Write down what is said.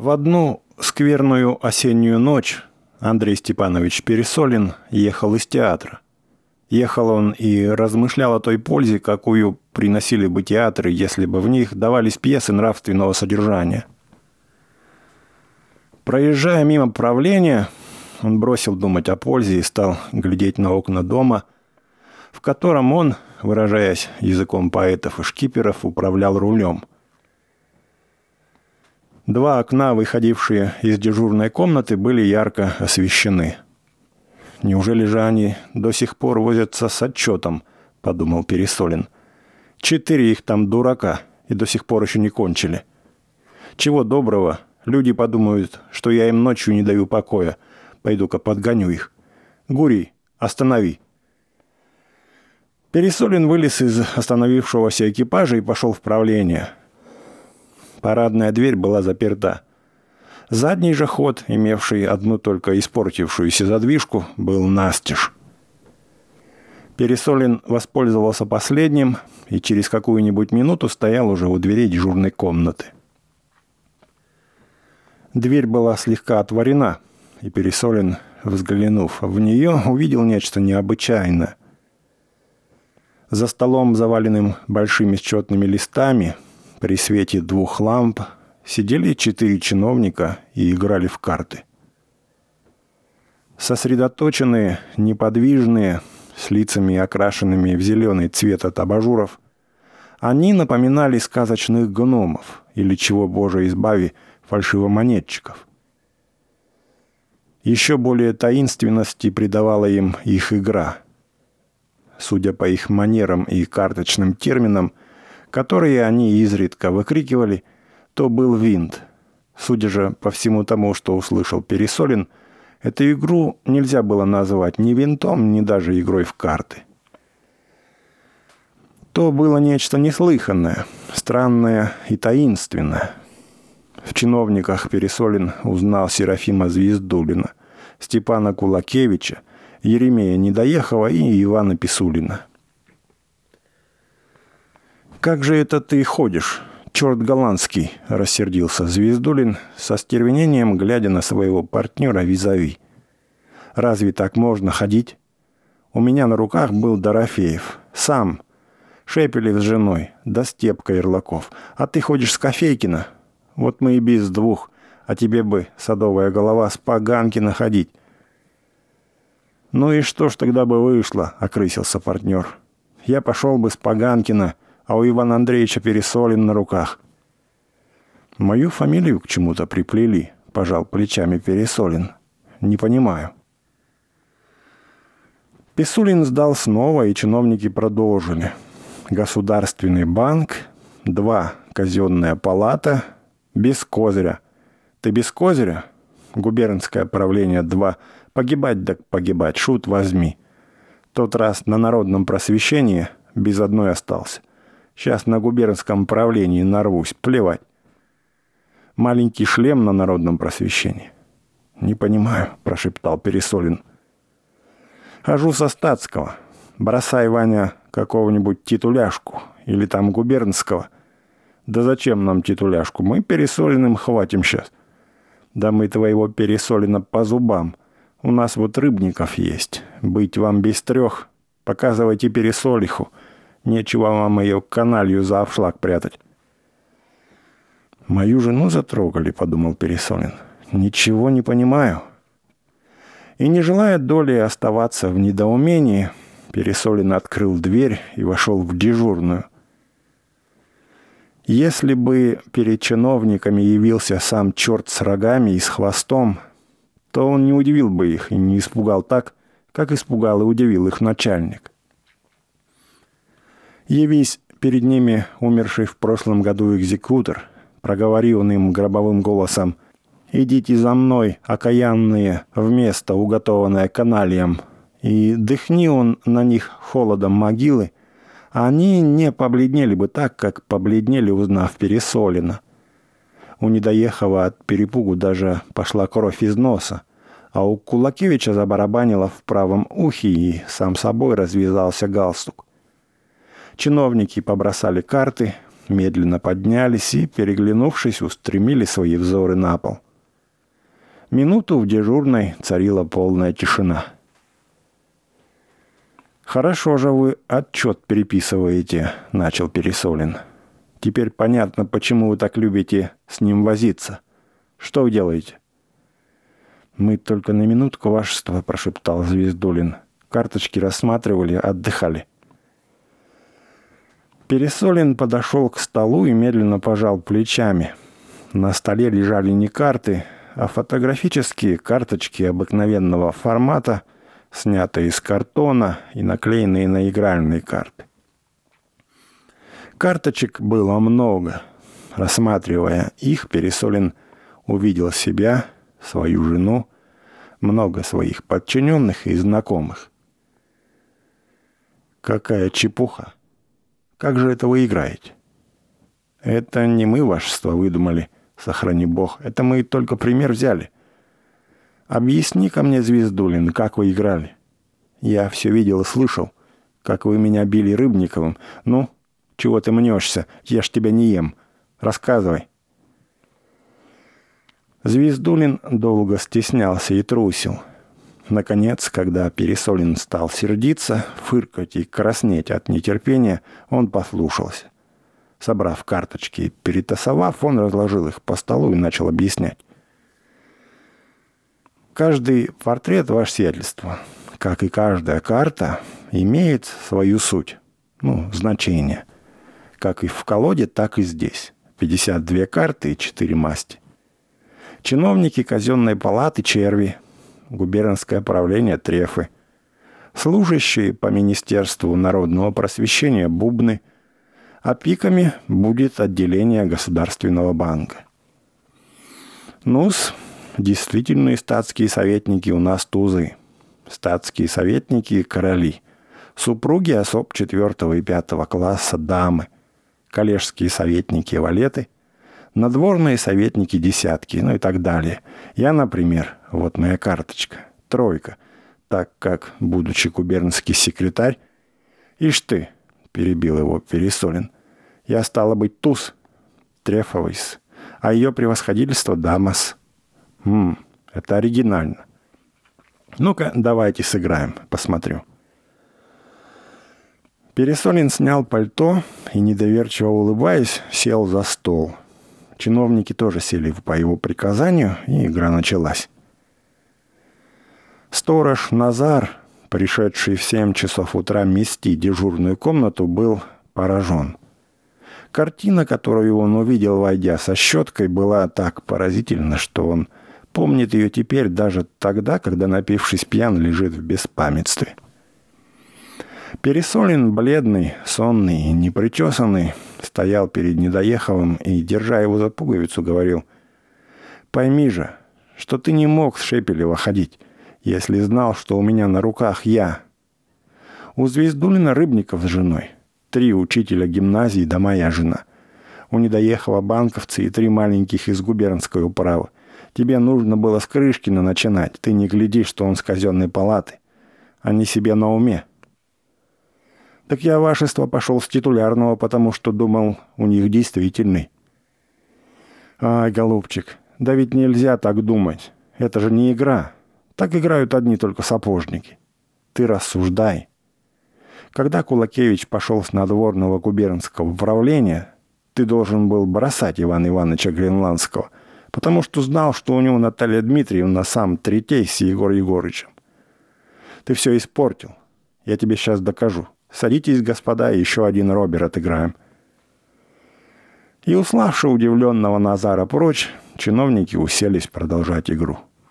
В одну скверную осеннюю ночь Андрей Степанович Пересолин ехал из театра. Ехал он и размышлял о той пользе, какую приносили бы театры, если бы в них давались пьесы нравственного содержания. Проезжая мимо правления, он бросил думать о пользе и стал глядеть на окна дома, в котором он, выражаясь языком поэтов и шкиперов, управлял рулем. Два окна, выходившие из дежурной комнаты, были ярко освещены. «Неужели же они до сих пор возятся с отчетом?» – подумал Пересолин. «Четыре их там дурака, и до сих пор еще не кончили. Чего доброго, люди подумают, что я им ночью не даю покоя. Пойду-ка подгоню их. Гурий, останови!» Пересолин вылез из остановившегося экипажа и пошел в правление. Парадная дверь была заперта. Задний же ход, имевший одну только испортившуюся задвижку, был настежь. Пересолин воспользовался последним и через какую-нибудь минуту стоял уже у дверей дежурной комнаты. Дверь была слегка отворена, и Пересолин, взглянув в нее, увидел нечто необычайное. За столом, заваленным большими счетными листами, при свете двух ламп, сидели четыре чиновника и играли в карты. Сосредоточенные, неподвижные, с лицами окрашенными в зеленый цвет от абажуров, они напоминали сказочных гномов или, чего Боже избави, фальшивомонетчиков. Еще более таинственности придавала им их игра – судя по их манерам и карточным терминам, которые они изредка выкрикивали, то был винт. Судя же по всему тому, что услышал Пересолин, эту игру нельзя было назвать ни винтом, ни даже игрой в карты. То было нечто неслыханное, странное и таинственное. В чиновниках Пересолин узнал Серафима Звездулина, Степана Кулакевича, Еремея Недоехова и Ивана Писулина. «Как же это ты ходишь, черт голландский?» – рассердился Звездулин со стервенением, глядя на своего партнера визави. «Разве так можно ходить? У меня на руках был Дорофеев. Сам. Шепелев с женой, да Степка Ирлаков. А ты ходишь с Кофейкина? Вот мы и без двух. А тебе бы, садовая голова, с Поганкина ходить. «Ну и что ж тогда бы вышло?» – окрысился партнер. «Я пошел бы с Поганкина, а у Ивана Андреевича Пересолин на руках». «Мою фамилию к чему-то приплели», – пожал плечами Пересолин. «Не понимаю». Писулин сдал снова, и чиновники продолжили. Государственный банк, два казенная палата, без козыря. Ты без козыря? Губернское правление, два Погибать так погибать, шут возьми. Тот раз на народном просвещении без одной остался. Сейчас на губернском правлении нарвусь, плевать. Маленький шлем на народном просвещении. «Не понимаю», – прошептал Пересолин. «Хожу со статского. Бросай, Ваня, какого-нибудь титуляшку. Или там губернского. Да зачем нам титуляшку? Мы Пересолиным хватим сейчас. Да мы твоего Пересолина по зубам. У нас вот рыбников есть. Быть вам без трех. Показывайте пересолиху. Нечего вам ее каналью за обшлаг прятать. «Мою жену затрогали», — подумал Пересолин. «Ничего не понимаю». И не желая доли оставаться в недоумении, Пересолин открыл дверь и вошел в дежурную. Если бы перед чиновниками явился сам черт с рогами и с хвостом, то он не удивил бы их и не испугал так, как испугал и удивил их начальник. Явись перед ними умерший в прошлом году экзекутор, проговорил он им гробовым голосом «Идите за мной, окаянные, в место, уготованное каналием». И дыхни он на них холодом могилы, они не побледнели бы так, как побледнели, узнав Пересолина – у Недоехова от перепугу даже пошла кровь из носа, а у Кулакевича забарабанило в правом ухе и сам собой развязался галстук. Чиновники побросали карты, медленно поднялись и, переглянувшись, устремили свои взоры на пол. Минуту в дежурной царила полная тишина. «Хорошо же вы отчет переписываете», — начал Пересолин. «Теперь понятно, почему вы так любите с ним возиться. Что вы делаете?» «Мы только на минутку, вашество», — прошептал Звездулин. «Карточки рассматривали, отдыхали». Пересолин подошел к столу и медленно пожал плечами. На столе лежали не карты, а фотографические карточки обыкновенного формата, снятые из картона и наклеенные на игральные карты. Карточек было много. Рассматривая их, Пересолин увидел себя, свою жену, много своих подчиненных и знакомых. Какая чепуха! Как же это вы играете? Это не мы, вашество, выдумали, сохрани бог. Это мы только пример взяли. объясни ко мне, Звездулин, как вы играли. Я все видел и слышал, как вы меня били Рыбниковым. Ну, чего ты мнешься? Я ж тебя не ем. Рассказывай. Звездулин долго стеснялся и трусил. Наконец, когда Пересолин стал сердиться, фыркать и краснеть от нетерпения, он послушался. Собрав карточки и перетасовав, он разложил их по столу и начал объяснять. Каждый портрет, ваше сиятельство, как и каждая карта, имеет свою суть, ну, значение. Как и в колоде, так и здесь. 52 карты и 4 масти. Чиновники казенной палаты черви, губернское правление трефы, служащие по Министерству народного просвещения бубны, а пиками будет отделение Государственного банка. Нус, действительные статские советники у нас тузы. Статские советники – короли. Супруги особ четвертого и пятого класса – дамы. Коллежские советники – валеты – надворные советники десятки, ну и так далее. Я, например, вот моя карточка, тройка, так как, будучи губернский секретарь, ишь ты, перебил его Пересолин, я стала быть туз, трефовойс, а ее превосходительство дамас. Ммм, это оригинально. Ну-ка, давайте сыграем, посмотрю. Пересолин снял пальто и, недоверчиво улыбаясь, сел за стол – Чиновники тоже сели по его приказанию, и игра началась. Сторож Назар, пришедший в 7 часов утра мести дежурную комнату, был поражен. Картина, которую он увидел, войдя со щеткой, была так поразительна, что он помнит ее теперь даже тогда, когда, напившись пьян, лежит в беспамятстве. Пересолин, бледный, сонный непричесанный, стоял перед Недоеховым и, держа его за пуговицу, говорил, «Пойми же, что ты не мог с Шепелева ходить, если знал, что у меня на руках я. У Звездулина Рыбников с женой, три учителя гимназии да моя жена. У Недоехова банковцы и три маленьких из губернской управы. Тебе нужно было с Крышкина начинать, ты не гляди, что он с казенной палаты. Они себе на уме». Так я, вашество, пошел с титулярного, потому что думал, у них действительный. Ай, голубчик, да ведь нельзя так думать. Это же не игра. Так играют одни только сапожники. Ты рассуждай. Когда Кулакевич пошел с надворного губернского управления, ты должен был бросать Ивана Ивановича Гренландского, потому что знал, что у него Наталья Дмитриевна сам третей с Егор Егорычем. Ты все испортил. Я тебе сейчас докажу. Садитесь, господа, еще один робер отыграем». И, уславши удивленного Назара прочь, чиновники уселись продолжать игру.